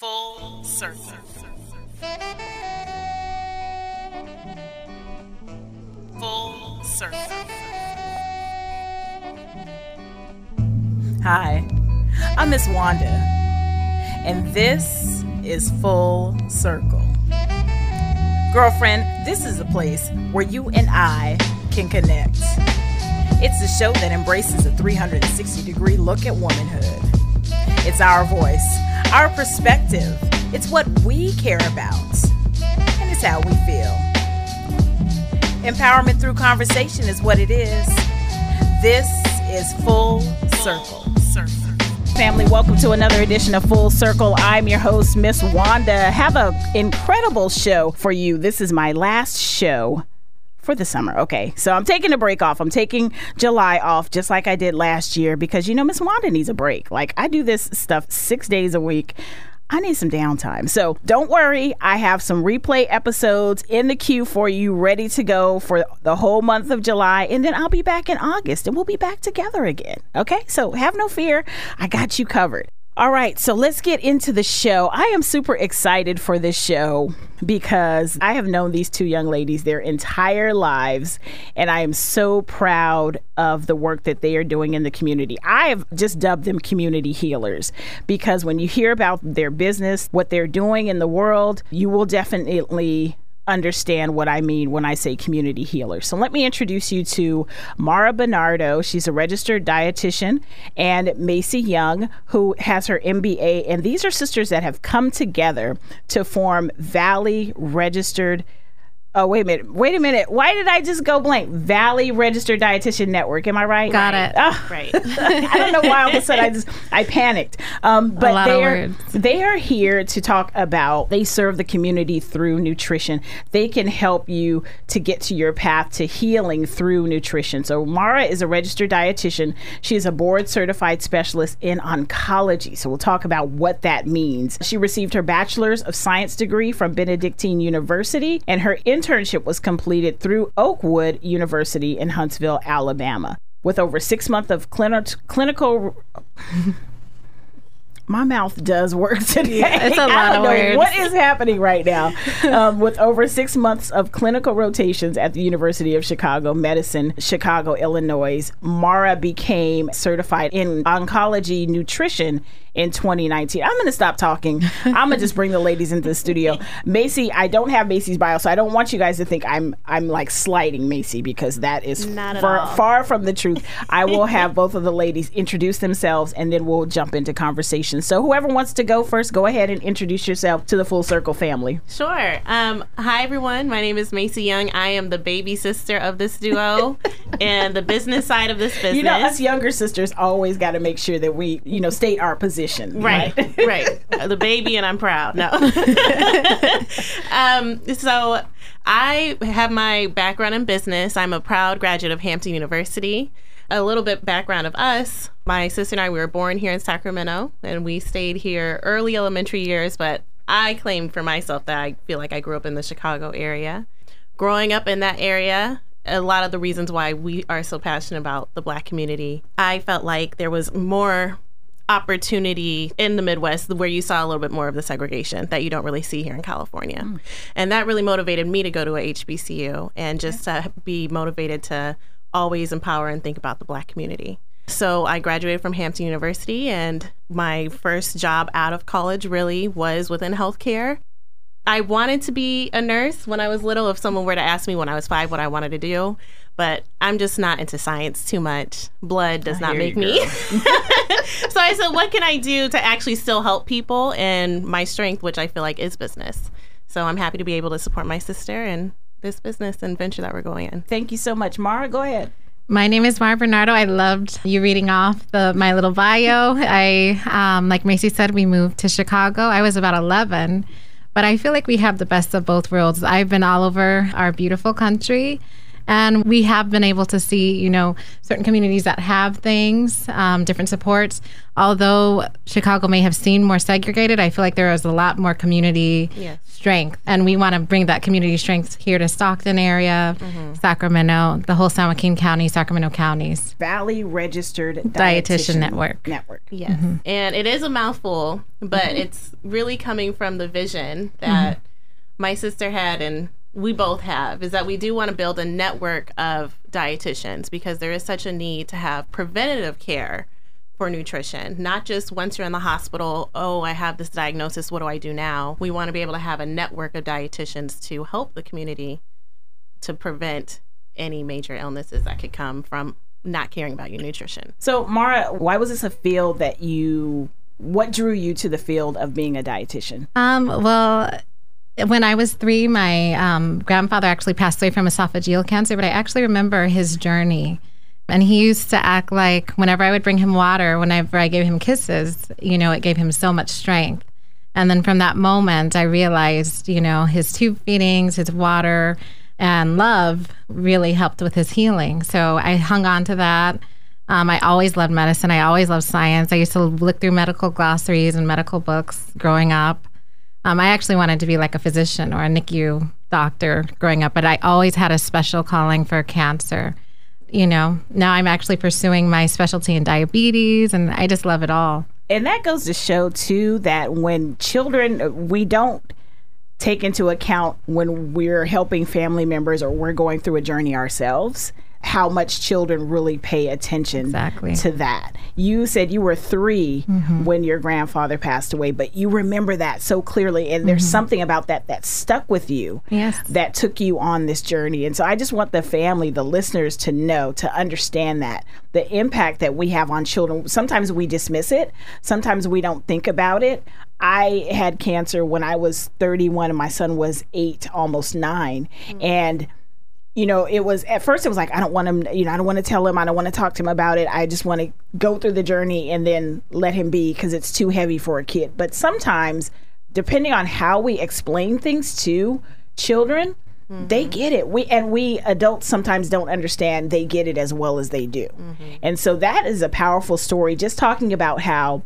Full circle. Full circle. Hi, I'm Miss Wanda, and this is Full Circle. Girlfriend, this is a place where you and I can connect. It's a show that embraces a 360 degree look at womanhood. It's our voice, our perspective. It's what we care about, and it's how we feel. Empowerment through conversation is what it is. This is Full Circle. Family, welcome to another edition of Full Circle. I'm your host, Miss Wanda. Have an incredible show for you. This is my last show for the summer. Okay, so I'm taking a break off. I'm taking July off just like I did last year because you know Miss Wanda needs a break. Like I do this stuff six days a week. I need some downtime. So don't worry, I have some replay episodes in the queue for you, ready to go for the whole month of July. And then I'll be back in August and we'll be back together again. Okay, so have no fear. I got you covered. All right, so let's get into the show. I am super excited for this show because I have known these two young ladies their entire lives, and I am so proud of the work that they are doing in the community. I have just dubbed them community healers because when you hear about their business, what they're doing in the world, you will definitely understand what I mean when I say community healer. So let me introduce you to Mara Bernardo. She's a registered dietitian, and Macie Young, who has her MBA. And these are sisters that have come together to form Valley Registered Oh, wait a minute. Wait a minute. Why did I just go blank? Valley Registered Dietitian Network. Am I right? Got it. Oh, Right. I don't know why all of a sudden I just I panicked. Um, but lot of they are they are here to talk about they serve the community through nutrition. They can help you to get to your path to healing through nutrition. So Mara is a registered dietitian. She is a board certified specialist in oncology. So we'll talk about what that means. She received her bachelor's of science degree from Benedictine University and her internship was completed through Oakwood University in Huntsville, Alabama. With over six months of clini- clinical my mouth does work today. it's a lot of words. What is happening right now? um, with over six months of clinical rotations at the University of Chicago Medicine, Chicago, Illinois, Mara became certified in oncology nutrition in 2019. I'm going to stop talking. I'm going to just bring the ladies into the studio. Macie, I don't have Macie's bio, so I don't want you guys to think I'm I'm like slighting Macie because that is far, far from the truth. I will have both of the ladies introduce themselves and then we'll jump into conversation. So whoever wants to go first, go ahead and introduce yourself to the Full Circle family. Sure. Um, hi, everyone. My name is Macie Young. I am the baby sister of this duo and the business side of this business. You know, us younger sisters always got to make sure that we, you know, state our position. Right, right. Uh, The baby, and I'm proud. No. um, so I have my background in business. I'm a proud graduate of Hampton University. A little bit background of us. My sister and I, we were born here in Sacramento, and we stayed here early elementary years. But I claim for myself that I feel like I grew up in the Chicago area. Growing up in that area, a lot of the reasons why we are so passionate about the black community, I felt like there was more opportunity in the Midwest where you saw a little bit more of the segregation that you don't really see here in California. Hmm. And that really motivated me to go to a HBCU and just to be motivated to always empower and think about the black community. So I graduated from Hampton University and my first job out of college really was within healthcare. I wanted to be a nurse when I was little. If someone were to ask me when I was five what I wanted to do, but I'm just not into science too much. Blood does not make me. so I said, what can I do to actually still help people? And my strength, which I feel like is business. So I'm happy to be able to support my sister and this business and venture that we're going in. Thank you so much. Mara, go ahead. My name is Mara Bernardo. I loved you reading off the my little bio. I, um, like Macie said, we moved to Chicago. I was about 11, but I feel like we have the best of both worlds. I've been all over our beautiful country, And we have been able to see, you know, certain communities that have things, um, different supports. Although Chicago may have seemed more segregated, I feel like there was a lot more community Yes. strength. And we want to bring that community strength here to Stockton area, Mm-hmm. Sacramento, the whole San Joaquin County, Sacramento counties. Valley Registered Dietitian Network. Network. Yes. And it is a mouthful, but it's really coming from the vision that my sister had and we both have is that we do want to build a network of dietitians because there is such a need to have preventative care for nutrition, not just once you're in the hospital, oh, I have this diagnosis, what do I do now? We want to be able to have a network of dietitians to help the community to prevent any major illnesses that could come from not caring about your nutrition. So, Mara, why was this a field that you? What drew you to the field of being a dietitian? Um, well, when I was three, my um, grandfather actually passed away from esophageal cancer, but I actually remember his journey. And he used to act like whenever I would bring him water, whenever I gave him kisses, you know, it gave him so much strength. And then from that moment, I realized, you know, his tube feedings, his water, and love really helped with his healing. So I hung on to that. Um, I always loved medicine. I always loved science. I used to look through medical glossaries and medical books growing up. Um, I actually wanted to be like a physician or a NICU doctor growing up, but I always had a special calling for cancer. You know, now I'm actually pursuing my specialty in diabetes, and I just love it all. And that goes to show too that when children, we don't take into account when we're helping family members or we're going through a journey ourselves how much children really pay attention Exactly. to that. You said you were 3 mm-hmm. when your grandfather passed away, but you remember that so clearly and there's mm-hmm. something about that that stuck with you. Yes. That took you on this journey. And so I just want the family, the listeners to know, to understand that the impact that we have on children. Sometimes we dismiss it, sometimes we don't think about it. I had cancer when I was 31 and my son was 8, almost 9. Mm. And you know, it was at first it was like I don't want him, you know, I don't want to tell him, I don't want to talk to him about it. I just want to go through the journey and then let him be because it's too heavy for a kid. But sometimes, depending on how we explain things to children, they mm-hmm. get it. We and we adults sometimes don't understand they get it as well as they do. Mm-hmm. And so that is a powerful story just talking about how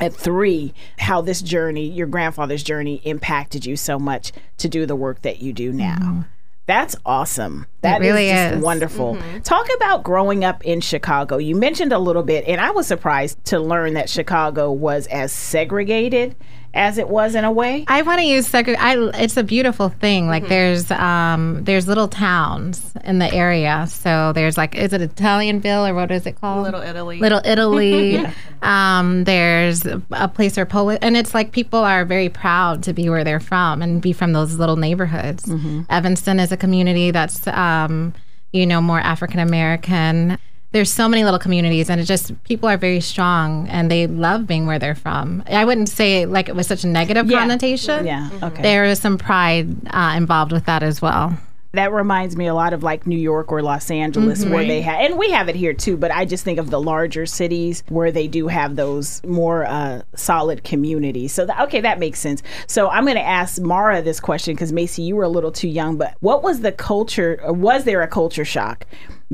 at three how this journey your grandfather's journey impacted you so much to do the work that you do now mm-hmm. That's awesome. That is really just is. wonderful. Mm-hmm. Talk about growing up in chicago. You mentioned a little bit and i was surprised to learn that chicago was as segregated as it was in a way I want to use segre- I it's a beautiful thing. Like Mm-hmm. there's um there's little towns in the area. So there's like is it Italianville or what is it called? Little Italy. Little Italy. um, there's a place where Polish, and it's like people are very proud to be where they're from and be from those little neighborhoods. Mm-hmm. Evanston is a community that's, um, you know, more African American. There's so many little communities, and it just people are very strong and they love being where they're from. I wouldn't say like it was such a negative Yeah. connotation. yeah okay There is some pride uh, involved with that as well. that reminds me a lot of like New York or Los Angeles where they have and we have it here too but I just think of the larger cities where they do have those more uh, solid communities so that, okay that makes sense so I'm going to ask Mara this question because Macie you were a little too young but what was the culture or was there a culture shock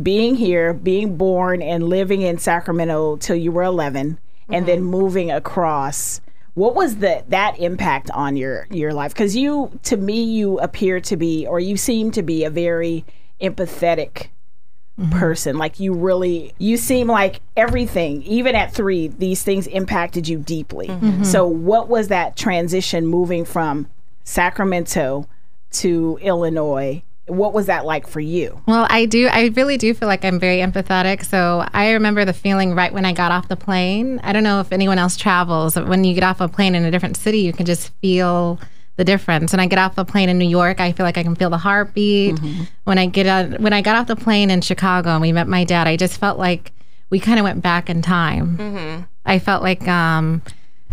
being here being born and living in Sacramento till you were 11 and then mm-hmm. moving across what was the that impact on your your life? Because you to me you appear to be or you seem to be a very empathetic mm-hmm. person. Like you really you seem like everything even at three these things impacted you deeply. Mm-hmm. So what was that transition moving from sacramento to illinois what was that like for you Well, I do. I really do feel like I'm very empathetic. So I remember the feeling right when I got off the plane. I don't know if anyone else travels. but When you get off a plane in a different city, you can just feel the difference. When I get off a plane in New York, I feel like I can feel the heartbeat. When I get on, when I got off the plane in Chicago and we met my dad, I just felt like we kind of went back in time. I felt like um,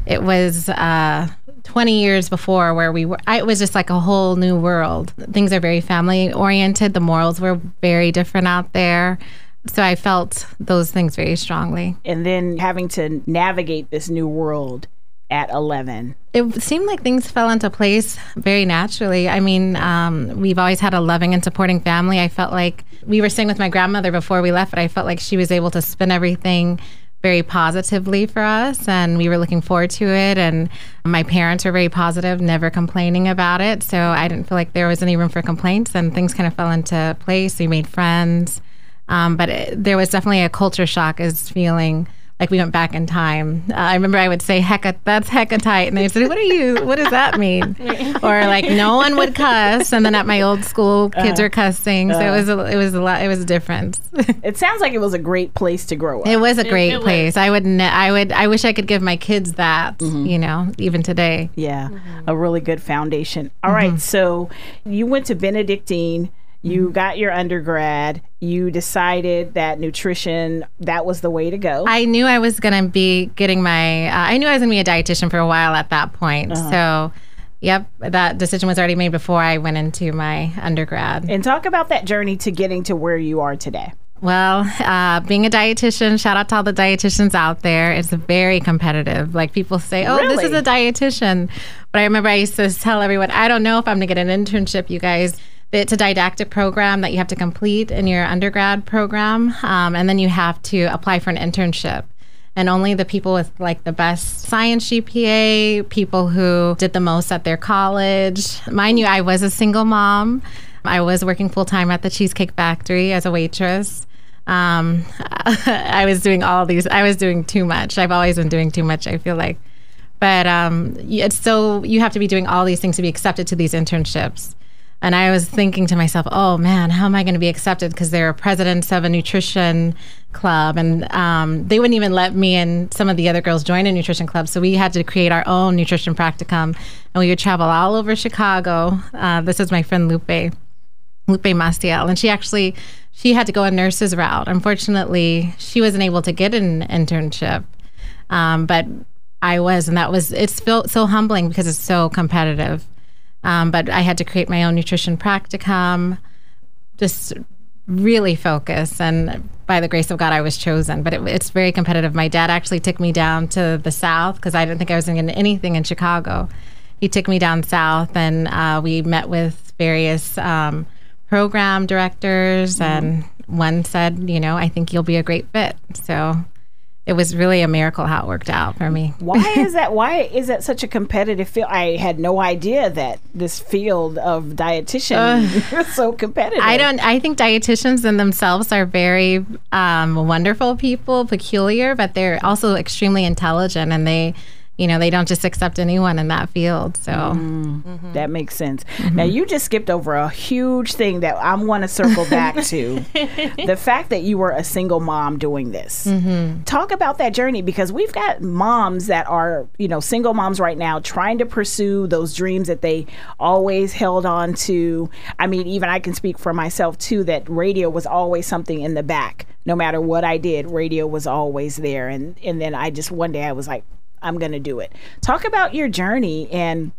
it was uh, 20 years before where we were I, it was just like a whole new world things are very family oriented the morals were very different out there so i felt those things very strongly and then having to navigate this new world at 11? It seemed like things fell into place very naturally. I mean, um, we've always had a loving and supporting family. I felt like we were staying with my grandmother before we left, but I felt like she was able to spin everything very positively for us and we were looking forward to it and my parents were very positive never complaining about it. So i didn't feel like there was any room for complaints and things kind of fell into place. We made friends. Um, but it, there was definitely a culture shock as feeling like we went back in time. Uh, I remember I would say hecka that's hecka tight, and they said, "What are you? What does that mean?" or like no one would cuss, and then at my old school, kids uh, are cussing. Uh, so it was a, it was a lot. It was a difference. it sounds like it was a great place to grow up. It was a great it, it place. Was. I would ne- I would I wish I could give my kids that. Mm-hmm. You know, even today. Yeah, mm-hmm. a really good foundation. All mm-hmm. right, so you went to Benedictine you mm-hmm. got your undergrad you decided that nutrition that was the way to go i knew i was going to be getting my uh, i knew i was going to be a dietitian for a while at that point uh-huh. so Yep, that decision was already made before I went into my undergrad. And talk about that journey to getting to where you are today. Well, uh, being a dietitian, shout out to all the dietitians out there. It's very competitive. Like people say, "Oh, really? this is a dietitian," but I remember I used to tell everyone, "I don't know if I'm going to get an internship, you guys." It's a didactic program that you have to complete in your undergrad program, um, and then you have to apply for an internship. And only the people with like the best science GPA, people who did the most at their college. Mind you, I was a single mom. I was working full time at the Cheesecake Factory as a waitress. Um, I was doing all these. I was doing too much. I've always been doing too much. I feel like, but um, it's so you have to be doing all these things to be accepted to these internships. And I was thinking to myself, oh man, how am I going to be accepted? Because they're presidents of a nutrition club. And um, they wouldn't even let me and some of the other girls join a nutrition club. So we had to create our own nutrition practicum. And we would travel all over Chicago. Uh, this is my friend Lupe, Lupe Mastiel. And she actually, she had to go a nurse's route. Unfortunately, she wasn't able to get an internship. Um, but I was, and that was, it's felt so humbling because it's so competitive. Um, but I had to create my own nutrition practicum, just really focus. And by the grace of God, I was chosen. But it, it's very competitive. My dad actually took me down to the South because I didn't think I was going to anything in Chicago. He took me down south, and uh, we met with various um, program directors, mm-hmm. and one said, "You know, I think you'll be a great fit." So it was really a miracle how it worked out for me. Why is that? Why is that such a competitive field? I had no idea that this field of dietitian uh, is so competitive. I don't. I think dietitians in themselves are very um, wonderful people, peculiar, but they're also extremely intelligent, and they you know, they don't just accept anyone in that field. So mm, mm-hmm. that makes sense. Mm-hmm. Now, you just skipped over a huge thing that I want to circle back to the fact that you were a single mom doing this. Mm-hmm. Talk about that journey because we've got moms that are, you know, single moms right now trying to pursue those dreams that they always held on to. I mean, even I can speak for myself too that radio was always something in the back. No matter what I did, radio was always there. And and then I just one day I was like, I'm going to do it. Talk about your journey and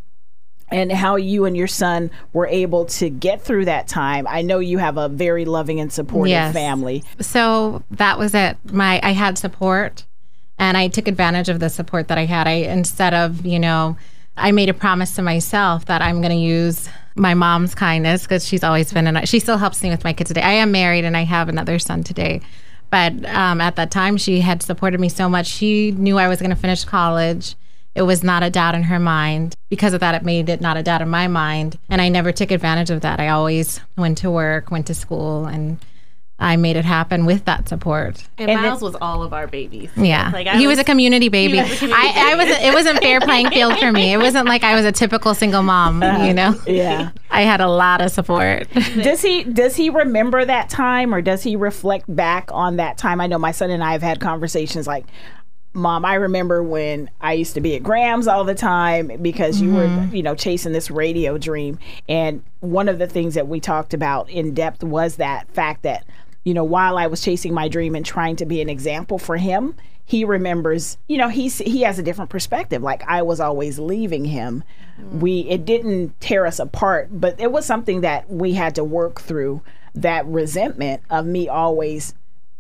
and how you and your son were able to get through that time. I know you have a very loving and supportive yes. family. So that was it. My I had support and I took advantage of the support that I had. I instead of, you know, I made a promise to myself that I'm going to use my mom's kindness because she's always been and she still helps me with my kids today. I am married and I have another son today. But um, at that time, she had supported me so much. She knew I was going to finish college. It was not a doubt in her mind. Because of that, it made it not a doubt in my mind. And I never took advantage of that. I always went to work, went to school, and I made it happen with that support. And, and Miles it, was all of our babies. Yeah, like he was, was, a community baby. A community I, I was. It wasn't fair playing field for me. It wasn't like I was a typical single mom. Uh, you know. Yeah. I had a lot of support. does he? Does he remember that time, or does he reflect back on that time? I know my son and I have had conversations like. Mom, I remember when I used to be at Grams all the time because you mm-hmm. were, you know, chasing this radio dream. And one of the things that we talked about in depth was that fact that you know, while I was chasing my dream and trying to be an example for him, he remembers, you know, he's he has a different perspective. Like I was always leaving him. Mm. We it didn't tear us apart, but it was something that we had to work through that resentment of me always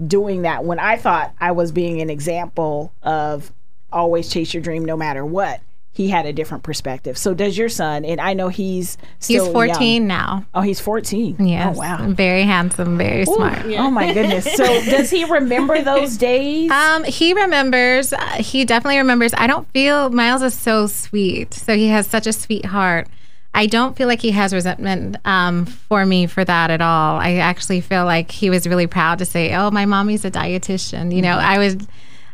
doing that when I thought I was being an example of always chase your dream no matter what he had a different perspective. So does your son? And I know he's he's 14 young. now. Oh, he's 14. Yes. Oh, wow. Very handsome, very Ooh, smart. Yeah. Oh my goodness. So does he remember those days? Um, he remembers. Uh, he definitely remembers. I don't feel Miles is so sweet. So he has such a sweet heart. I don't feel like he has resentment um, for me for that at all. I actually feel like he was really proud to say, "Oh, my mommy's a dietitian." You know, mm-hmm. I was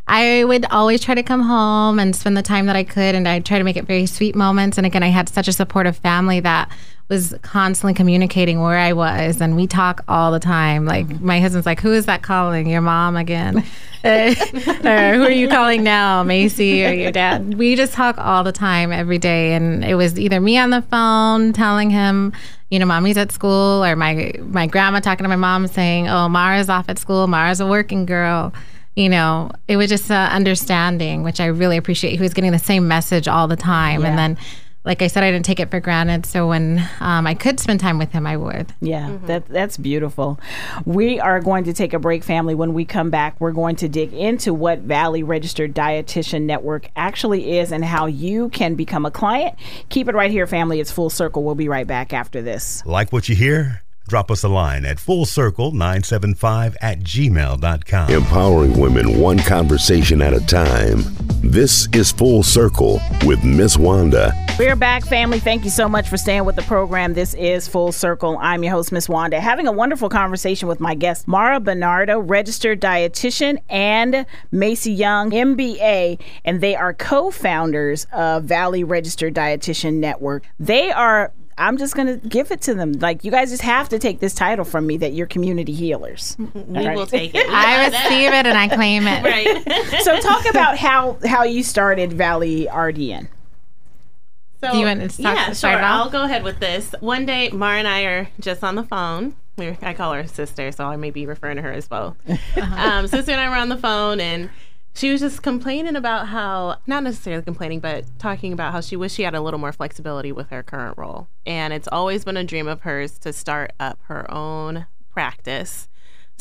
I would always try to come home and spend the time that I could, and I'd try to make it very sweet moments. And again, I had such a supportive family that was constantly communicating where I was, and we talk all the time. Like mm-hmm. my husband's like, "Who is that calling? Your mom again? uh, or who are you calling now, Macie or your dad?" We just talk all the time, every day, and it was either me on the phone telling him, you know, mommy's at school, or my my grandma talking to my mom saying, "Oh, Mara's off at school. Mara's a working girl." You know, it was just uh, understanding, which I really appreciate. He was getting the same message all the time. Yeah. And then, like I said, I didn't take it for granted. So when um, I could spend time with him, I would. Yeah, mm-hmm. that that's beautiful. We are going to take a break, family. When we come back, we're going to dig into what Valley Registered Dietitian Network actually is and how you can become a client. Keep it right here, family. It's full circle. We'll be right back after this. Like what you hear? Drop us a line at fullcircle975 at gmail.com. Empowering women one conversation at a time. This is Full Circle with Miss Wanda. We're back, family. Thank you so much for staying with the program. This is Full Circle. I'm your host, Miss Wanda, having a wonderful conversation with my guest, Mara Bernardo, registered dietitian, and Macie Young, MBA, and they are co founders of Valley Registered Dietitian Network. They are I'm just gonna give it to them. Like you guys just have to take this title from me that you're community healers. We right? will take it. I receive it and I claim it. Right. so talk about how how you started Valley RDN. So, Do you want to start, yeah, start sure. I'll go ahead with this. One day, Mara and I are just on the phone. We're, I call her sister, so I may be referring to her as both. Uh-huh. Um, sister and I were on the phone, and she was just complaining about how not necessarily complaining but talking about how she wished she had a little more flexibility with her current role. And it's always been a dream of hers to start up her own practice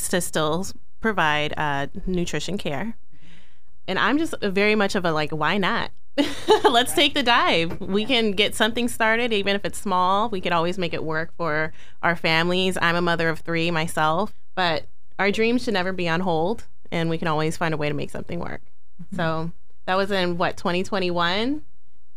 to still provide uh, nutrition care. And i'm just very much of a like why not? Let's take the dive. We can get something started even if it's small. We could always make it work for our families. I'm a mother of three myself. But our dreams should never be on hold and we can always find a way to make something work. Mm-hmm. So that was in what 2021.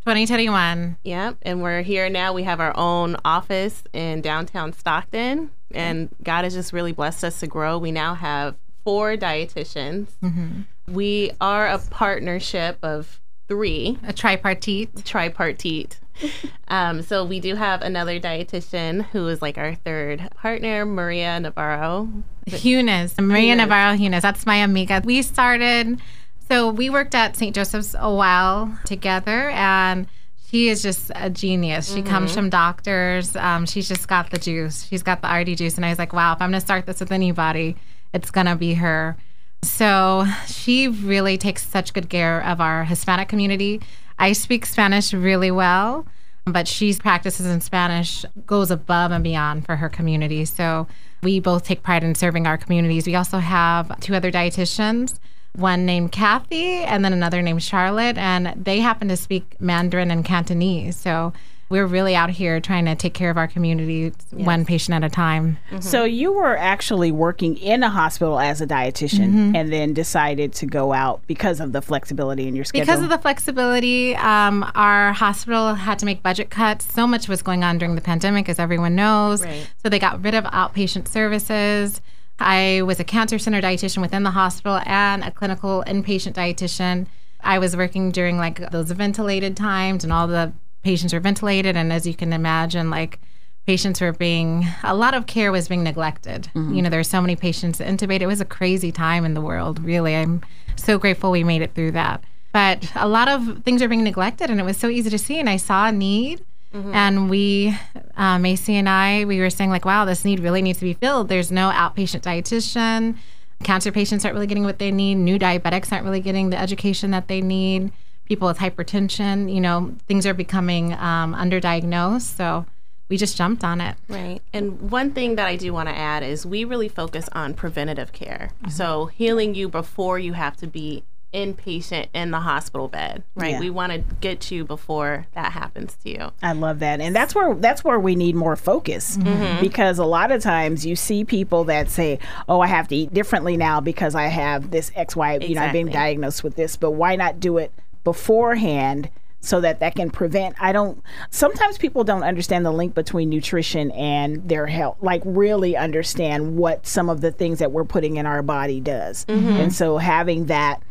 2021. Yep. And we're here now. We have our own office in downtown Stockton. And God has just really blessed us to grow. We now have four dietitians. Mm-hmm. We are a partnership of three. A tripartite. Tripartite. um, so we do have another dietitian who is like our third partner, Maria Navarro. Hunes, Maria Navarro Hunes. That's my amiga. We started, so we worked at St. Joseph's a while together, and she is just a genius. She mm-hmm. comes from doctors. Um, she's just got the juice. She's got the RD juice. And I was like, wow, if I'm going to start this with anybody, it's going to be her. So she really takes such good care of our Hispanic community. I speak Spanish really well, but she practices in Spanish, goes above and beyond for her community. So we both take pride in serving our communities. We also have two other dietitians one named Kathy and then another named Charlotte, and they happen to speak Mandarin and Cantonese. So we're really out here trying to take care of our community yes. one patient at a time. Mm-hmm. So you were actually working in a hospital as a dietitian mm-hmm. and then decided to go out because of the flexibility in your schedule. Because of the flexibility, um, our hospital had to make budget cuts. So much was going on during the pandemic, as everyone knows. Right. So they got rid of outpatient services. I was a cancer center dietitian within the hospital and a clinical inpatient dietitian. I was working during like those ventilated times and all the patients were ventilated, and as you can imagine, like patients were being a lot of care was being neglected. Mm-hmm. You know, there were so many patients intubated. It was a crazy time in the world. Really, I'm so grateful we made it through that. But a lot of things are being neglected, and it was so easy to see. And I saw a need. Mm-hmm. And we, uh, Macie and I, we were saying, like, wow, this need really needs to be filled. There's no outpatient dietitian. Cancer patients aren't really getting what they need. New diabetics aren't really getting the education that they need people with hypertension. You know, things are becoming um, underdiagnosed. So we just jumped on it. Right. And one thing that I do want to add is we really focus on preventative care. Mm-hmm. So healing you before you have to be inpatient in the hospital bed, right? Yeah. We want to get you before that happens to you. I love that, and that's where that's where we need more focus because a lot of times you see people that say, "Oh, I have to eat differently now because I have this X, Y, you know, I've been diagnosed with this." But why not do it beforehand so that that can prevent? I don't. Sometimes people don't understand the link between nutrition and their health, like really understand what some of the things that we're putting in our body does, mm-hmm. and so having that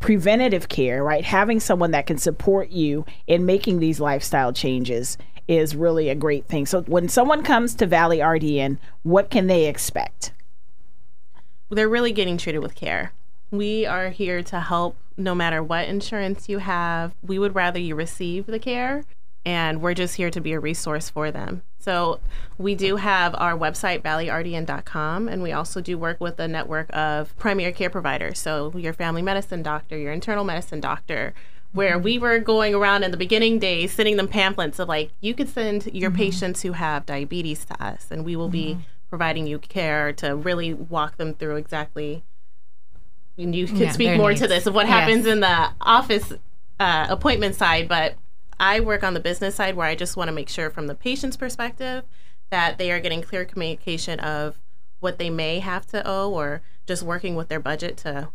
preventative care, right? Having someone that can support you in making these lifestyle changes is really a great thing. So when someone comes to Valley RDN, what can they expect? they're really getting treated with care. We are here to help no matter what insurance you have. We would rather you receive the care, and we're just here to be a resource for them. So, we do have our website, valleyrdn.com, and we also do work with a network of primary care providers. So, your family medicine doctor, your internal medicine doctor, where we were going around in the beginning days sending them pamphlets of like, you could send your mm-hmm. patients who have diabetes to us, and we will be mm-hmm. providing you care to really walk them through exactly. And you could Yeah, speak more to this of what Yes. happens in the office uh, appointment side, but I work on the business side where I just want to make sure from the patient's perspective that they are getting clear communication of what they may have to owe or just working with their budget to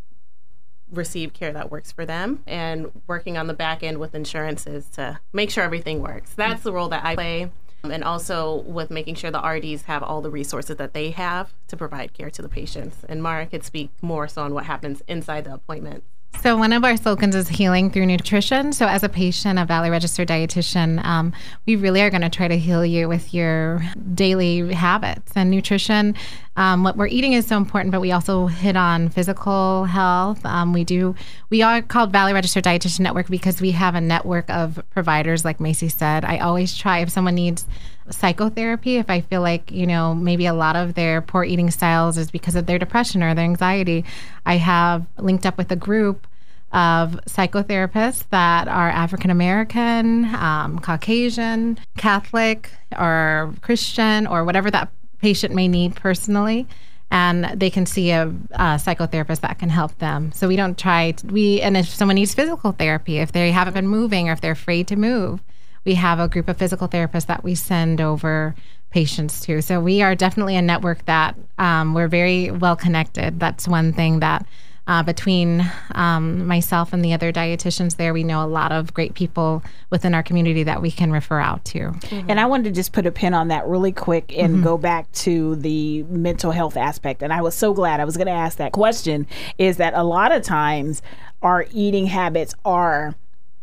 receive care that works for them and working on the back end with insurances to make sure everything works. That's the role that I play. And also with making sure the RDs have all the resources that they have to provide care to the patients. And Mara could speak more so on what happens inside the appointment. So one of our slogans is healing through nutrition. So as a patient, a Valley registered dietitian, um, we really are going to try to heal you with your daily habits and nutrition. Um, what we're eating is so important, but we also hit on physical health. Um, we do. We are called Valley Registered Dietitian Network because we have a network of providers, like Macie said. I always try if someone needs psychotherapy if i feel like you know maybe a lot of their poor eating styles is because of their depression or their anxiety i have linked up with a group of psychotherapists that are African American, um, Caucasian, Catholic, or Christian, or whatever that patient may need personally. And they can see a, a psychotherapist that can help them. So we don't try, to, we, and if someone needs physical therapy, if they haven't been moving or if they're afraid to move, we have a group of physical therapists that we send over patients to. So we are definitely a network that um, we're very well connected. That's one thing that uh, between um, myself and the other dietitians there, we know a lot of great people within our community that we can refer out to. And I wanted to just put a pin on that really quick and go back to the mental health aspect. And I was so glad I was going to ask that question is that a lot of times our eating habits are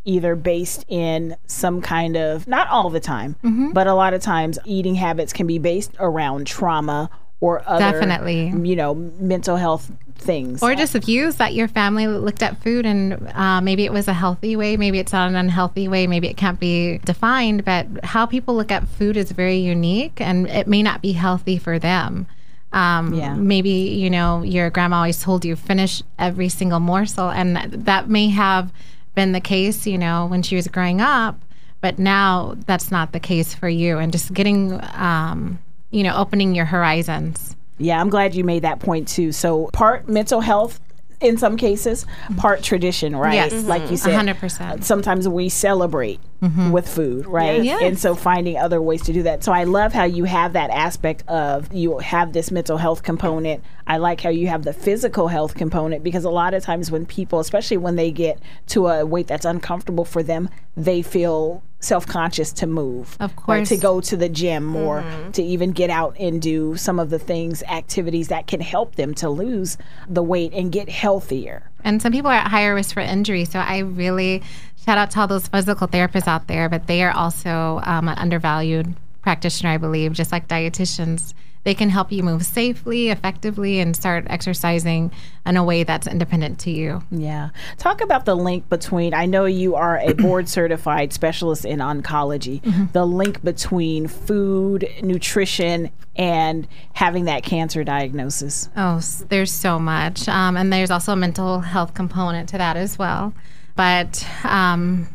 either based in some kind of not all the time but a lot of times eating habits can be based around trauma or other Definitely. you know mental health things Or just views that your family looked at food and uh, maybe it was a healthy way, maybe it's not an unhealthy way, maybe it can't be defined, but how people look at food is very unique and it may not be healthy for them. Um, Yeah. Maybe, you know, your grandma always told you finish every single morsel, and that may have been the case, you know, when she was growing up, but now that's not the case for you. And just getting, um, you know, opening your horizons. Yeah, I'm glad you made that point too. So part mental health in some cases, part tradition, right? Yes. Like you said, 100%. Sometimes we celebrate mm-hmm. with food, right? Yes. And so finding other ways to do that. So I love how you have that aspect of you have this mental health component. I like how you have the physical health component because a lot of times when people, especially when they get to a weight that's uncomfortable for them, they feel self-conscious to move Of right? to go to the gym or to even get out and do some of the things activities that can help them to lose the weight and get healthier And some people are at higher risk for injury. So I really shout out to all those physical therapists out there, but they are also um, an undervalued practitioner, I believe, just like dietitians. They can help you move safely, effectively, and start exercising in a way that's independent to you. Yeah. Talk about the link between, I know you are a board certified specialist in oncology, the link between food, nutrition, and having that cancer diagnosis. Oh, there's so much. Um, and there's also a mental health component to that as well. But um,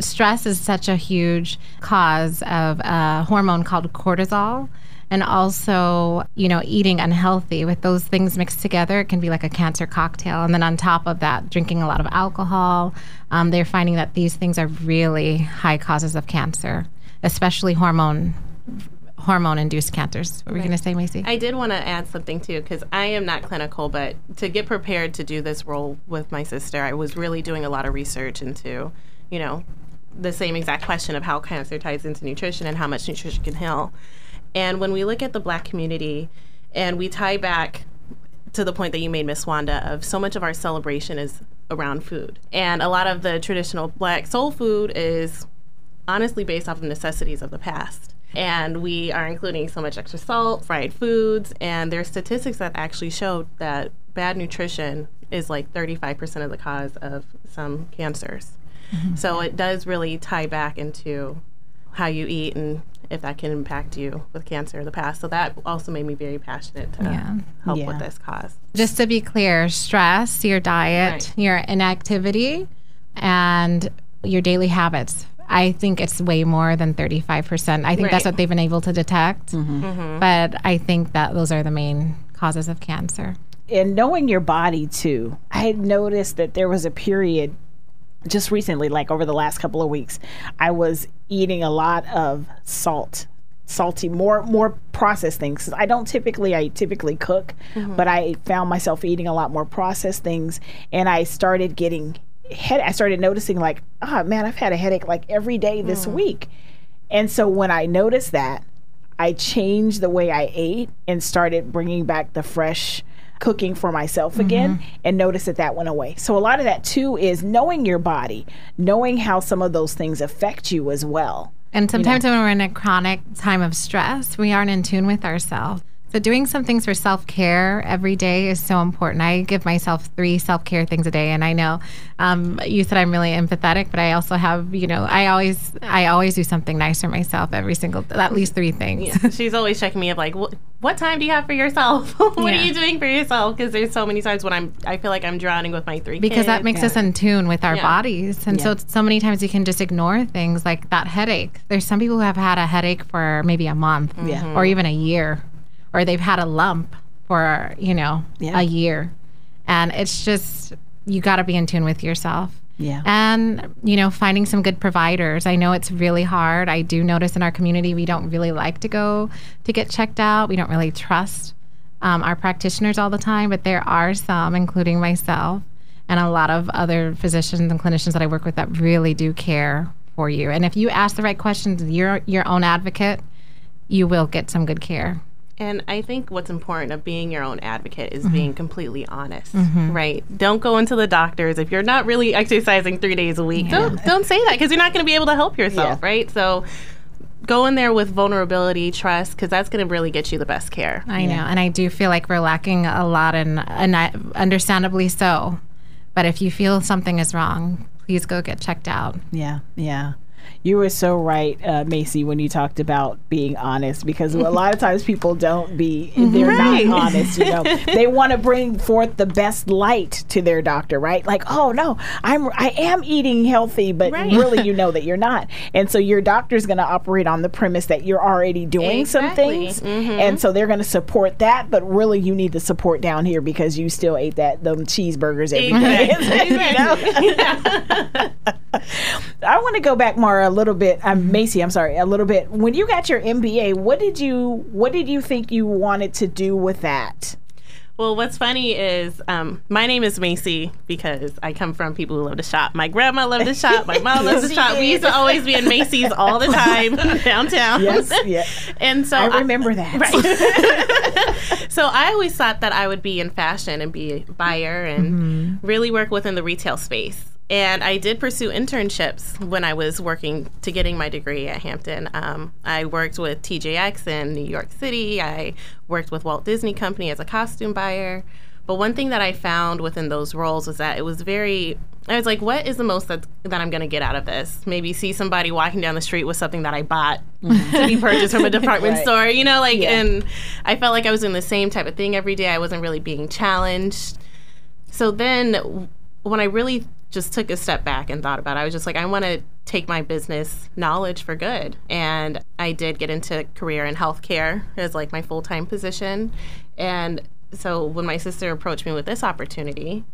stress is such a huge cause of a hormone called cortisol. and also, you know, eating unhealthy. With those things mixed together, it can be like a cancer cocktail. And then on top of that, drinking a lot of alcohol. Um, they're finding that these things are really high causes of cancer, especially hormone hormone induced cancers. What were you going to say, Macie? I did want to add something too, because I am not clinical, but to get prepared to do this role with my sister, I was really doing a lot of research into, you know, the same exact question of how cancer ties into nutrition and how much nutrition can heal. And when we look at the black community and we tie back to the point that you made, Miss Wanda, of so much of our celebration is around food. And a lot of the traditional black soul food is honestly based off of necessities of the past. And we are including so much extra salt, fried foods, and there's statistics that actually show that bad nutrition is like 35% of the cause of some cancers. Mm-hmm. So it does really tie back into how you eat and if that can impact you with cancer in the past. So that also made me very passionate to yeah. help yeah. with this cause. Just to be clear, stress, your diet, right. your inactivity, and your daily habits I think it's way more than 35%. I think right. that's what they've been able to detect. Mm-hmm. Mm-hmm. But I think that those are the main causes of cancer. And knowing your body too, I had noticed that there was a period just recently, like over the last couple of weeks, I was eating a lot of salt salty more more processed things i don't typically i typically cook mm-hmm. but i found myself eating a lot more processed things and i started getting head I started noticing like, oh man, I've had a headache like every day this mm. week. And so when I noticed that, I changed the way I ate and started bringing back the fresh cooking for myself again mm-hmm. and notice that that went away. So a lot of that too is knowing your body, knowing how some of those things affect you as well. And sometimes you know? when we're in a chronic time of stress, we aren't in tune with ourselves. So, doing some things for self care every day is so important. I give myself three self care things a day, and I know um, you said I'm really empathetic, but I also have, you know, I always, I always do something nice for myself every single, at least three things. Yeah. She's always checking me up, like, what time do you have for yourself? what yeah. are you doing for yourself? Because there's so many times when I'm, I feel like I'm drowning with my three. Because kids. that makes yeah. us in tune with our bodies, and so so many times you can just ignore things like that headache. There's some people who have had a headache for maybe a month, mm-hmm. or even a year or they've had a lump for, you know, yeah. a year. And it's just, you got to be in tune with yourself. Yeah. And, you know, finding some good providers. I know it's really hard. I do notice in our community, we don't really like to go to get checked out. We don't really trust um, our practitioners all the time, but there are some, including myself and a lot of other physicians and clinicians that I work with that really do care for you. And if you ask the right questions, you're your own advocate, you will get some good care. And I think what's important of being your own advocate is mm-hmm. being completely honest, mm-hmm. right? Don't go into the doctors if you're not really exercising three days a week. Yeah. Don't don't say that because you're not going to be able to help yourself, yeah. right? So go in there with vulnerability, trust, because that's going to really get you the best care. I know, and I do feel like we're lacking a lot, and, and understandably so. But if you feel something is wrong, please go get checked out. Yeah, yeah. You were so right, uh, Macie, when you talked about being honest, because a lot of times people don't be, they're right. not honest. You know, they want to bring forth the best light to their doctor, right? Like, oh no, I'm, I am eating healthy, but right. really, you know that you're not, and so your doctor's going to operate on the premise that you're already doing exactly. some things, mm-hmm. and so they're going to support that, but really, you need the support down here because you still ate that them cheeseburgers every day. I want to go back, Mara little bit. I'm um, Macie. I'm sorry, a little bit. When you got your MBA, what did you what did you think you wanted to do with that? Well, what's funny is um, my name is Macie because I come from people who love to shop. My grandma loved to shop. My mom loves to shop. We used to always be in Macy's all the time downtown. Yes, yeah. And so I remember I, that. Right. so I always thought that I would be in fashion and be a buyer and mm-hmm. really work within the retail space. And I did pursue internships when I was working to getting my degree at Hampton. Um, I worked with TJX in New York City. I worked with Walt Disney Company as a costume buyer. But one thing that I found within those roles was that it was very I was like, what is the most that, that I'm going to get out of this? Maybe see somebody walking down the street with something that I bought mm-hmm. to be purchased from a department right. store, you know, like, yeah. and I felt like I was doing the same type of thing every day. I wasn't really being challenged. So then when I really just took a step back and thought about it. I was just like, I want to take my business knowledge for good. And I did get into career in healthcare as like my full time position. And so when my sister approached me with this opportunity,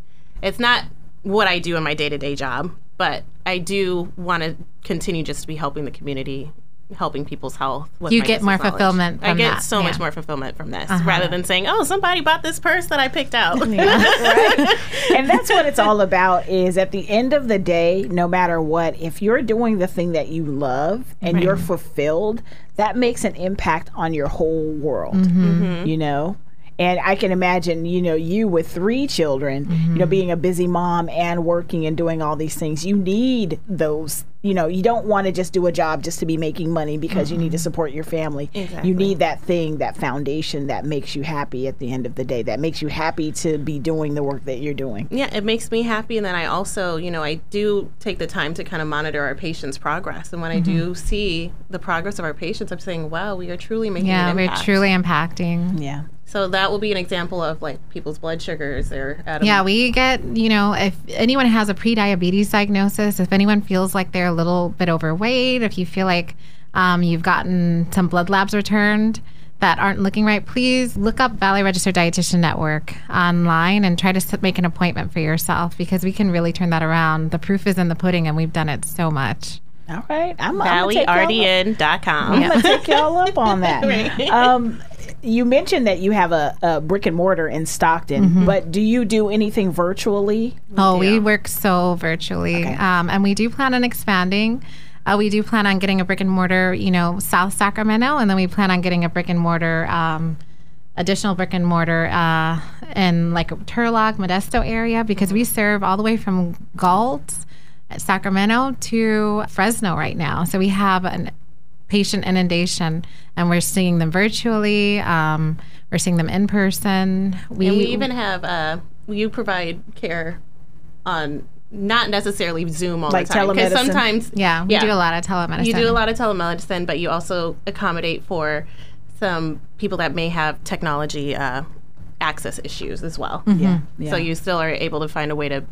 it's not what I do in my day to day job, but I do want to continue just to be helping the community helping people's health. with You my get more knowledge. fulfillment I get that, so much more fulfillment from this, Uh-huh. rather than saying, "Oh, somebody bought this purse that I picked out." right? And that's what it's all about is at the end of the day, no matter what, if you're doing the thing that you love and you're fulfilled, that makes an impact on your whole world. Mm-hmm. Mm-hmm. You know? And I can imagine, you know, you with three children, you know, mm-hmm. being a busy mom and working and doing all these things, you need those, you know, you don't want to just do a job just to be making money because you need to mm-hmm. support your family. Exactly. You need that thing, that foundation that makes you happy at the end of the day, that makes you happy to be doing the work that you're doing. yeah, it makes me happy. And then I also, you know, I do take the time to kind of monitor our patients' progress. And when I do mm-hmm. see the progress of our patients, I'm saying, wow, we are truly making Yeah, an we're truly impacting. Yeah. So that will be an example of like people's blood sugars. They're at Yeah, we get, you know, if anyone has a pre-diabetes diagnosis, if anyone feels like they're a little bit overweight, if you feel like um, you've gotten some blood labs returned that aren't looking right, please look up Valley Registered Dietitian Network online and try to make an appointment for yourself because we can really turn that around. The proof is in the pudding, and we've done it so much. All right. I'm, I'm gonna take y'all up- ValleyRDN.com. I'm gonna take y'all up on that. Um, you mentioned that you have a, a brick and mortar in Stockton, but do you do anything virtually? Oh, we work so virtually, um, and we do plan on expanding. Uh, we do plan on getting a brick and mortar, you know, South Sacramento, and then we plan on getting a brick and mortar, um, additional brick and mortar uh, in like Turlock, Modesto area, because we serve all the way from Galt, at Sacramento to Fresno right now. So we have an patient inundation, and we're seeing them virtually. Um, we're seeing them in person. We, And we even have uh, you provide care on not necessarily Zoom all Like the time telemedicine? sometimes yeah, we do a lot of telemedicine. you do a lot of telemedicine, but you also accommodate for some people that may have technology uh, access issues as well. Yeah. So you still are able to find a way to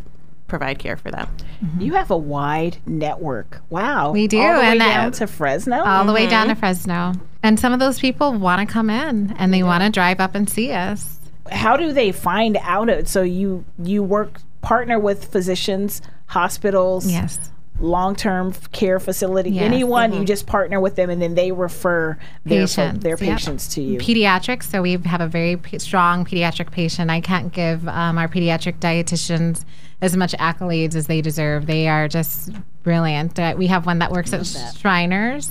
provide care for them. Mm-hmm. you have a wide network. Wow. We do, All the way and, down to Fresno. all the way down to mm-hmm. Fresno. And some of those people want to come in and they want to drive up and see us. How do they find out? So you you work partner with physicians, hospitals, Yes. long term care facility, Yes. anyone. You mm-hmm. just partner with them, and then they refer their Patients, their yep. patients to you. Pediatrics. So we have a very p- strong pediatric patient. I can't give um, our pediatric dietitians as much accolades as they deserve. They are just brilliant. Uh, we have one that works at Shriners.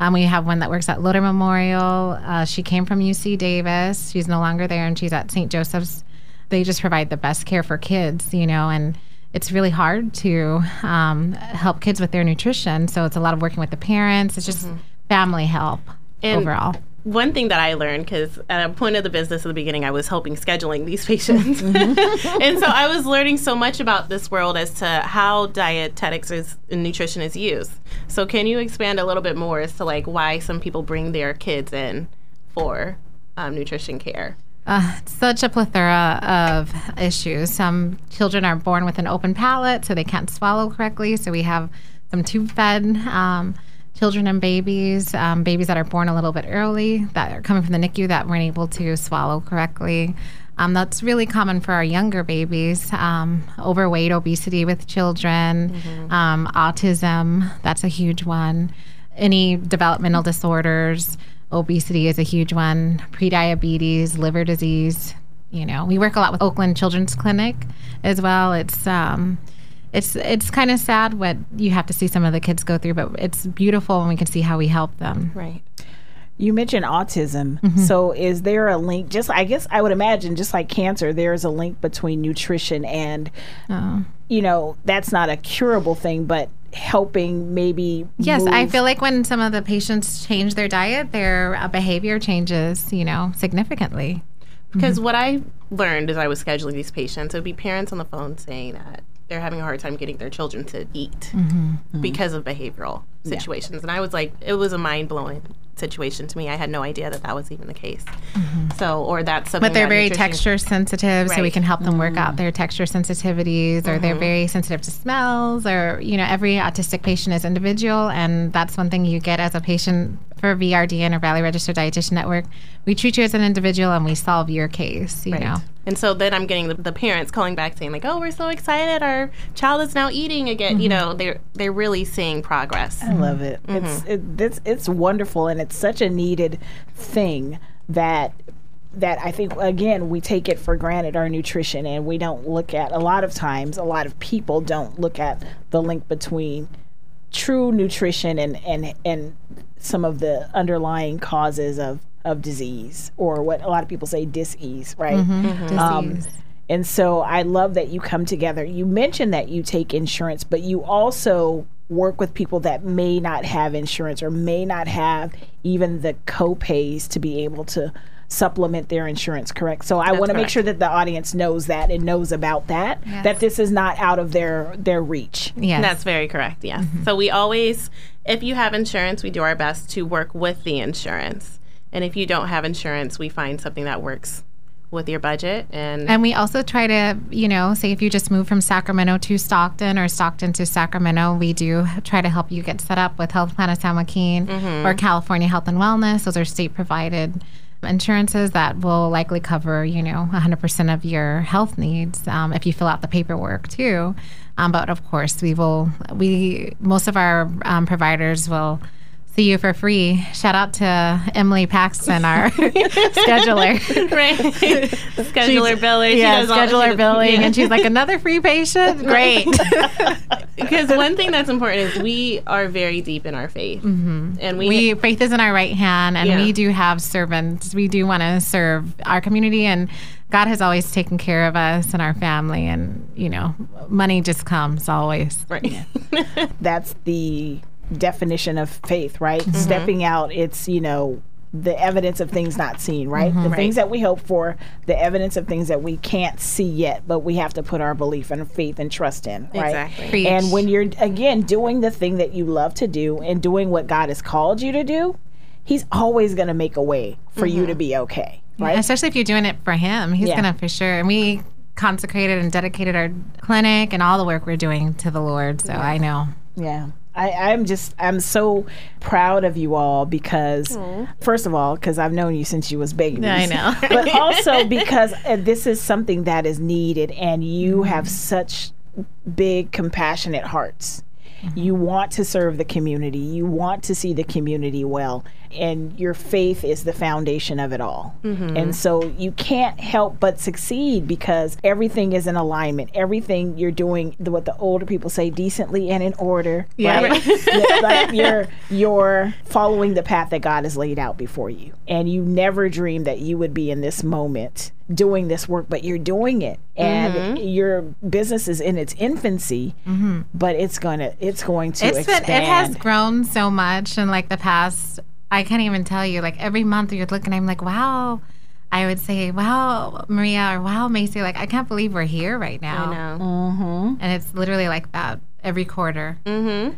Um, we have one that works at Lodi Memorial. Uh, she came from UC Davis. She's no longer there, and she's at St. Joseph's. They just provide the best care for kids, you know, and it's really hard to um, help kids with their nutrition. So it's a lot of working with the parents. It's just family help And- overall. One thing that I learned, because at a point of the business at the beginning, I was helping scheduling these patients. and so I was learning so much about this world as to how dietetics is, and nutrition is used. So can you expand a little bit more as to like why some people bring their kids in for um, nutrition care? Uh, such a plethora of issues. Some children are born with an open palate, so they can't swallow correctly. So we have some tube fed um, children and babies, um, babies that are born a little bit early, that are coming from the NICU that weren't able to swallow correctly. Um, that's really common for our younger babies. Um, overweight, obesity with children, um, autism, that's a huge one. Any developmental disorders, obesity is a huge one, prediabetes, liver disease. You know, we work a lot with Oakland Children's Clinic as well. It's um, it's it's kind of sad what you have to see some of the kids go through, but it's beautiful when we can see how we help them. Right. You mentioned autism. Mm-hmm. So is there a link? Just I guess I would imagine, just like cancer, there is a link between nutrition and, Oh. you know, that's not a curable thing, but helping maybe. Yes, I feel like when some of the patients change their diet, their uh, behavior changes, you know, significantly. Because what I learned as I was scheduling these patients, it would be parents on the phone saying that they're having a hard time getting their children to eat mm-hmm, mm-hmm. because of behavioral situations. And I was like, it was a mind blowing situation to me. I had no idea that that was even the case. Mm-hmm. So, or that's something. But they're very texture sensitive, so we can help them work out their texture sensitivities, or they're very sensitive to smells, or you know, every autistic patient is individual, and that's one thing you get as a patient for VRDN or Valley Registered Dietitian Network. We treat you as an individual, and we solve your case. You know, And so then I'm getting the, the parents calling back saying like, "Oh, we're so excited! Our child is now eating again." You mm-hmm. know, they're they're really seeing progress. I love it. Mm-hmm. It's it, it's it's wonderful, and it's such a needed thing that that I think again we take it for granted our nutrition, and we don't look at a lot of times. A lot of people don't look at the link between true nutrition and and and some of the underlying causes of of disease or what a lot of people say disease, right? Mm-hmm. Mm-hmm. Mm-hmm. Um, Disease. and so I love that you come together. You mentioned that you take insurance, but you also work with people that may not have insurance or may not have even the co-pays to be able to supplement their insurance, correct? So I want to make sure that the audience knows that and knows about that Yes. that this is not out of their their reach. yes, That's very correct. Yes. So we always, if you have insurance, we do our best to work with the insurance. And if you don't have insurance, we find something that works with your budget. And, And we also try to, you know, say if you just move from Sacramento to Stockton or Stockton to Sacramento, we do try to help you get set up with Health Plan of San Joaquin or California Health and Wellness. Those are state provided insurances that will likely cover, you know, 100% of your health needs um, if you fill out the paperwork too. Um, but of course, we will, we, most of our um, providers will see you for free. Shout out to Emily Paxton, our scheduler. right. scheduler billing. She Yeah, does scheduler billing, yeah. and she's like another free patient. Great. because one thing that's important is we are very deep in our faith, mm-hmm. and we, we faith is in our right hand, and Yeah. we do have servants. We do want to serve our community, and God has always taken care of us and our family, and you know, money just comes always. right. That's the definition of faith, right? Mm-hmm. Stepping out, it's, you know, the evidence of things not seen, right? Mm-hmm. The things that we hope for, the evidence of things that we can't see yet, but we have to put our belief and faith and trust in, right? Exactly. Preach. And when you're again doing the thing that you love to do and doing what God has called you to do, He's always going to make a way for you to mm-hmm. be okay, right? especially if you're doing it for Him, He's Yeah. gonna for sure. And we consecrated and dedicated our clinic and all the work we're doing to the Lord. So I know. Yeah. I, I'm just, I'm so proud of you all because, first of all, because I've known you since you was babies. I know. but also because uh, this is something that is needed and you have such big, compassionate hearts. Mm-hmm. You want to serve the community. You want to see the community well. And your faith is the foundation of it all. Mm-hmm. And so you can't help but succeed because everything is in alignment. Everything you're doing, the- what the older people say, decently and in order. Yeah. Right? Like you're you're following the path that God has laid out before you. And you never dreamed that you would be in this moment doing this work, but you're doing it. And mm-hmm. your business is in its infancy, mm-hmm. but it's gonna it's going to It's expand. been it has grown so much in like the past I can't even tell you. Like every month you're looking, I'm like, wow. I would say, wow, Maria or wow, Macie, like I can't believe we're here right now. I know. Mm-hmm. And it's literally like that every quarter. Mm-hmm.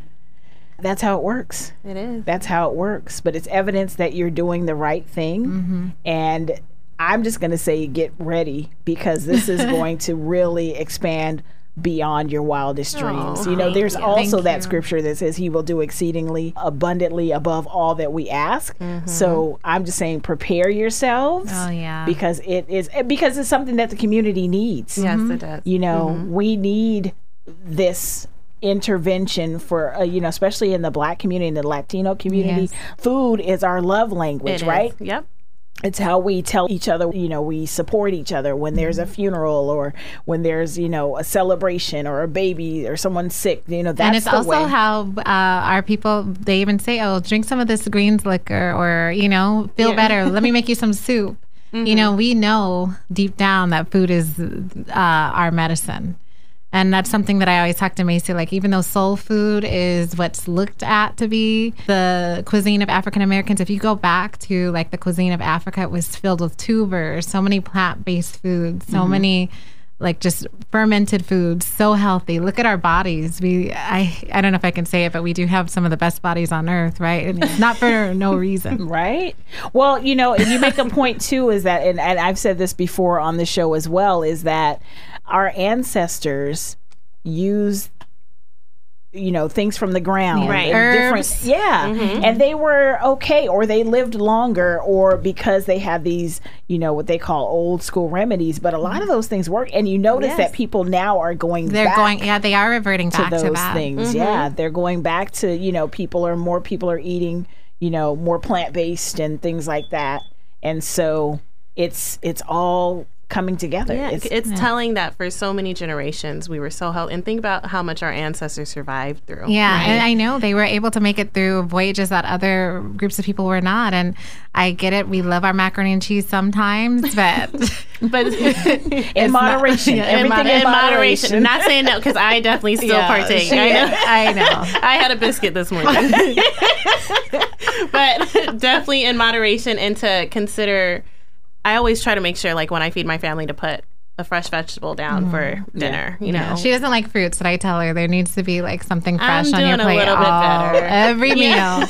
That's how it works. It is. That's how it works. But it's evidence that you're doing the right thing. And I'm just going to say, get ready because this is going to really expand beyond your wildest oh, dreams. you know, there's you. also Thank that you. scripture that says he will do exceedingly abundantly above all that we ask. Mm-hmm. So I'm just saying, prepare yourselves. Oh yeah. Because it is eh, because it's something that the community needs. Yes, it mm-hmm. does. You know, mm-hmm. we need this intervention for uh, you know especially in the black community and the latino community Yes. food is our love language It is. right Yep. It's how we tell each other you know we support each other when there's a funeral or when there's you know a celebration or a baby or someone's sick you know that's and it's also way. how uh, our people they even say, "Oh, drink some of this greens liquor," or you know, feel Yeah. better. Let me make you some soup. You know, we know deep down that food is uh, our medicine. And that's something that I always talk to Macie. Like, even though soul food is what's looked at to be the cuisine of African Americans, if you go back to like the cuisine of Africa, it was filled with tubers, so many plant based foods, so mm-hmm. many like just fermented foods, so healthy. Look at our bodies. We, I, I don't know if I can say it, but we do have some of the best bodies on earth, right? And it's not for no reason. Right. Well, you know, and you make a point too is that, and, and I've said this before on the show as well, is that our ancestors use you know things from the ground Right. and Herbs. different yeah mm-hmm. and they were okay or they lived longer or because they had these you know what they call old school remedies but a lot of those things work and you notice Yes. that people now are going They're back going, yeah, they are reverting to back those to that. things mm-hmm. yeah they're going back to you know people are more people are eating you know more plant-based and things like that and so it's it's all coming together Yeah, it's, it's, telling that for so many generations we were so healthy. And think about how much our ancestors survived through. Yeah, and I know they were able to make it through voyages that other groups of people were not. And I get it. We love our macaroni and cheese sometimes, but But in moderation everything mod- in, moderation, Not saying no because I definitely still Yeah, partake. she- I know. I know. I had a biscuit this morning. but definitely in moderation and to consider I always try to make sure like when I feed my family to put a fresh vegetable down for dinner, you know. She doesn't like fruits, but I tell her there needs to be like something fresh I'm on your doing a plate little bit all- better. every meal.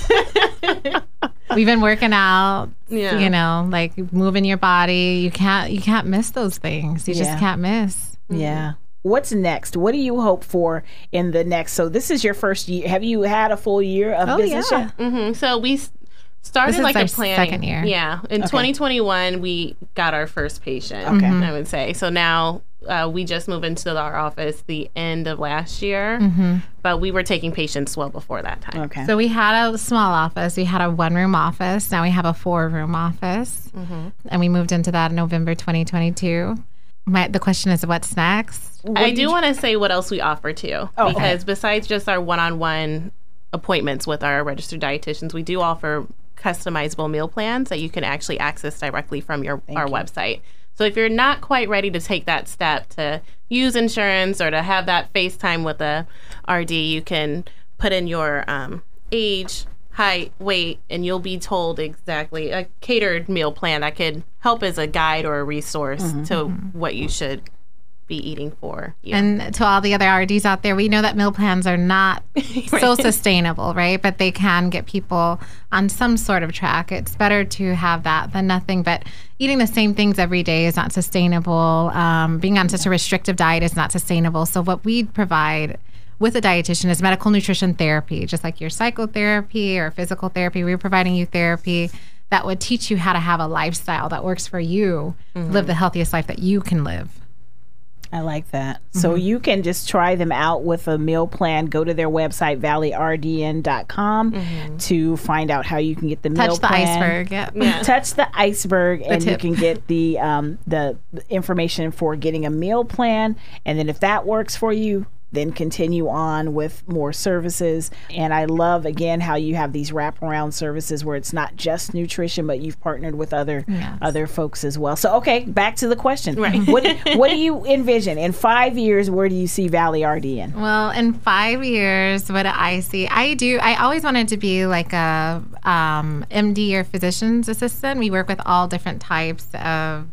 We've been working out, Yeah. you know, like moving your body. You can't you can't miss those things. You Yeah. just can't miss. yeah what's next what do you hope for in the next so this is your first year have you had a full year of Oh, business yeah. yet hmm So we s- started This is like a plan second year. Yeah, in 2021 we got our first patient. Okay. Mm-hmm. I would say so. Now uh, we just moved into our office the end of last year, Mm-hmm. but we were taking patients well before that time. okay So we had a small office. We had a one room office. Now we have a four room office, and we moved into that in November 2022. My, the question is, what's next? I do want to say what else we offer too, Oh, because besides just our one-on-one appointments with our registered dietitians, we do offer customizable meal plans that you can actually access directly from your our website. So if you're not quite ready to take that step to use insurance or to have that FaceTime with a RD, you can put in your um, age, height, weight, and you'll be told exactly a catered meal plan that could help as a guide or a resource to what you should be eating for. you. And to all the other RDs out there, we know that meal plans are not so sustainable, right? But they can get people on some sort of track. It's better to have that than nothing. But eating the same things every day is not sustainable. Um, being on such a restrictive diet is not sustainable. So, what we provide with a dietitian is medical nutrition therapy, just like your psychotherapy or physical therapy. We're providing you therapy that would teach you how to have a lifestyle that works for you, live the healthiest life that you can live. I like that. So Mm-hmm. you can just try them out with a meal plan. Go to their website, valleyrdn.com, to find out how you can get the meal Mm-hmm. Touch the plan. iceberg. Yep. Yeah. Touch the iceberg, and you can get the um, the information for getting a meal plan. And then if that works for you, then continue on with more services. And I love again how you have these wraparound services where it's not just nutrition, but you've partnered with other Yes. other folks as well. So okay, back to the question. Right. what what do you envision in five years? Where do you see Valley RDN? Well, in five years, what do I see? I do. I always wanted to be like a um, MD or physician's assistant. We work with all different types of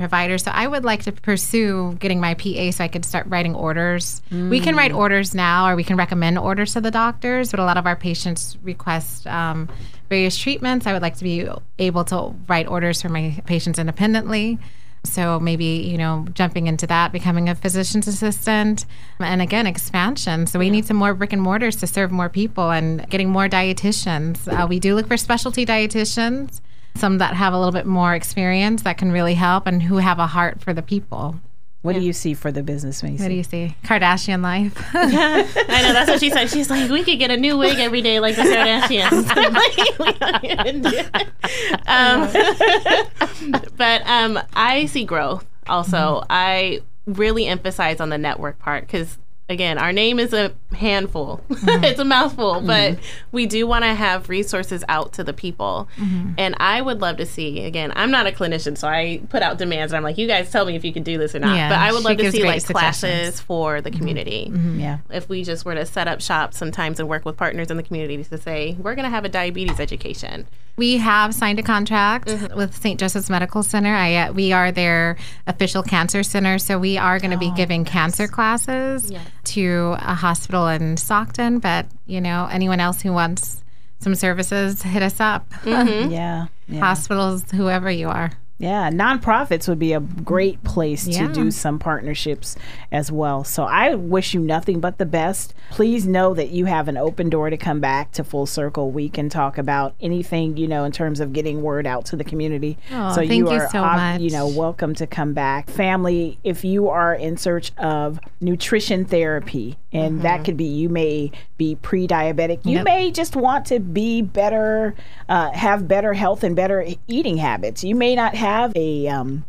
providers. So I would like to pursue getting my PA so I could start writing orders. We can write orders now, or we can recommend orders to the doctors. But a lot of our patients request um, various treatments. I would like to be able to write orders for my patients independently. So maybe, you know, jumping into that, becoming a physician's assistant, and again, expansion. So we need some more brick and mortars to serve more people and getting more dietitians. Uh, we do look for specialty dietitians, some that have a little bit more experience that can really help and who have a heart for the people. What do you see for the business, Macie? What do you see? Kardashian life. yeah, I know that's what she said. She's like, we could get a new wig every day, like the Kardashians. We don't even do it. um, but um, I see growth. Also, I really emphasize on the network part because again, our name is a handful, mm-hmm. it's a mouthful, mm-hmm. but we do want to have resources out to the people. Mm-hmm. And I would love to see, again, I'm not a clinician, so I put out demands and I'm like, you guys tell me if you can do this or not. Yeah, but I would love to see like classes for the mm-hmm. community. Mm-hmm. Yeah. If we just were to set up shops sometimes and work with partners in the community to say, we're going to have a diabetes education. We have signed a contract mm-hmm. with St. Joseph's Medical Center. I, uh, we are their official cancer center, so we are going to be oh, giving yes. cancer classes yes. To a hospital in Stockton. But you know, anyone else who wants some services, hit us up. Mm-hmm. yeah, yeah, hospitals, whoever you are. Yeah, nonprofits would be a great place yeah. to do some partnerships as well. So I wish you nothing but the best. Please know that you have an open door to come back to Full Circle. We can talk about anything, you know, in terms of getting word out to the community. Oh, so you are, you, so uh, you know, welcome to come back. Family, if you are in search of nutrition therapy, and mm-hmm. that could be you may be pre-diabetic, you yep. may just want to be better, uh, have better health and better eating habits. You may not have have a um,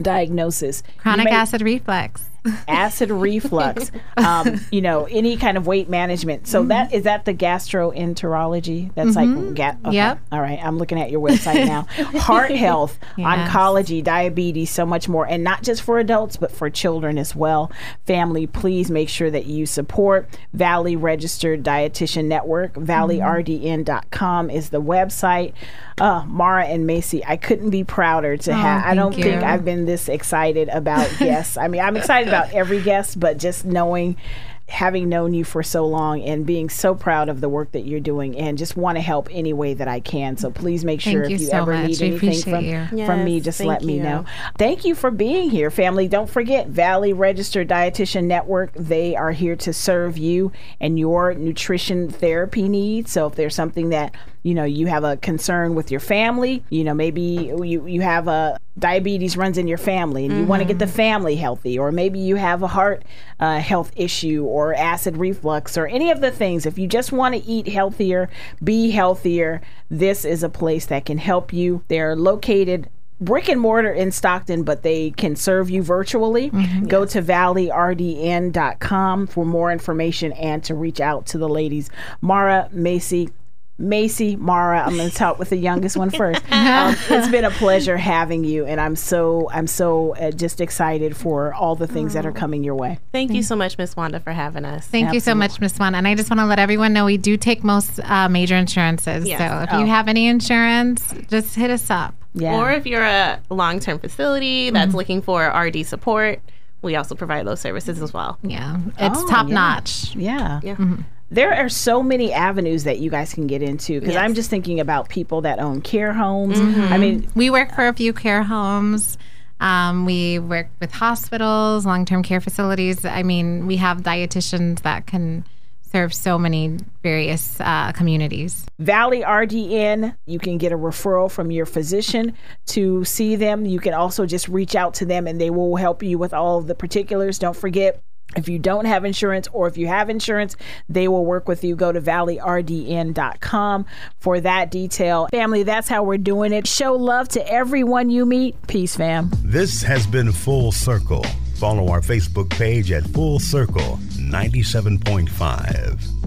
diagnosis. Chronic may, acid reflux acid reflux, um, you know, any kind of weight management. So mm-hmm. that is that the gastroenterology. That's mm-hmm. like ga- okay. Yep. All right, I'm looking at your website now. Heart health, yes. oncology, diabetes, so much more, and not just for adults but for children as well. Family, please make sure that you support Valley Registered Dietitian Network. ValleyRDN.com mm-hmm. is the website. Uh, Mara and Macie, I couldn't be prouder to oh, have. I don't you. think I've been this excited about guests. I mean, I'm excited about every guest, but just knowing having known you for so long and being so proud of the work that you're doing and just want to help any way that I can. So please make sure thank if you, so ever much. need anything from, yes, from me, just let me know. Thank you for being here, family. Don't forget Valley Registered Dietitian Network. They are here to serve you and your nutrition therapy needs. So if there's something that you know you have a concern with your family you know maybe you you have a diabetes runs in your family and mm-hmm. you want to get the family healthy or maybe you have a heart uh, health issue or acid reflux or any of the things if you just want to eat healthier be healthier this is a place that can help you they're located brick and mortar in Stockton, but they can serve you virtually. Mm-hmm. Go to valleyrdn.com for more information and to reach out to the ladies. Mara, Macie, Macie, Mara. I'm going to talk with the youngest one first. Um, it's been a pleasure having you, and I'm so I'm so uh, just excited for all the things that are coming your way. Thank you so much, Miss Wanda, for having us. Thank Absolutely. you so much, Miss Wanda. And I just want to let everyone know we do take most uh, major insurances. Yes. So if oh. you have any insurance, just hit us up. Yeah. Or if you're a long term facility that's mm-hmm. looking for RD support, we also provide those services as well. Yeah, it's oh, top yeah. notch. Yeah. yeah. Mm-hmm there are so many avenues that you guys can get into because yes. I'm just thinking about people that own care homes. Mm-hmm. I mean, we work for a few care homes. Um, we work with hospitals, long term care facilities. I mean, we have dietitians that can serve so many various uh, communities. Valley RDN, you can get a referral from your physician to see them. You can also just reach out to them and they will help you with all the particulars. Don't forget, if you don't have insurance or if you have insurance, they will work with you. Go to valleyrdn.com for that detail. Family, that's how we're doing it. Show love to everyone you meet. Peace, fam. This has been Full Circle. Follow our Facebook page at Full Circle 97.5.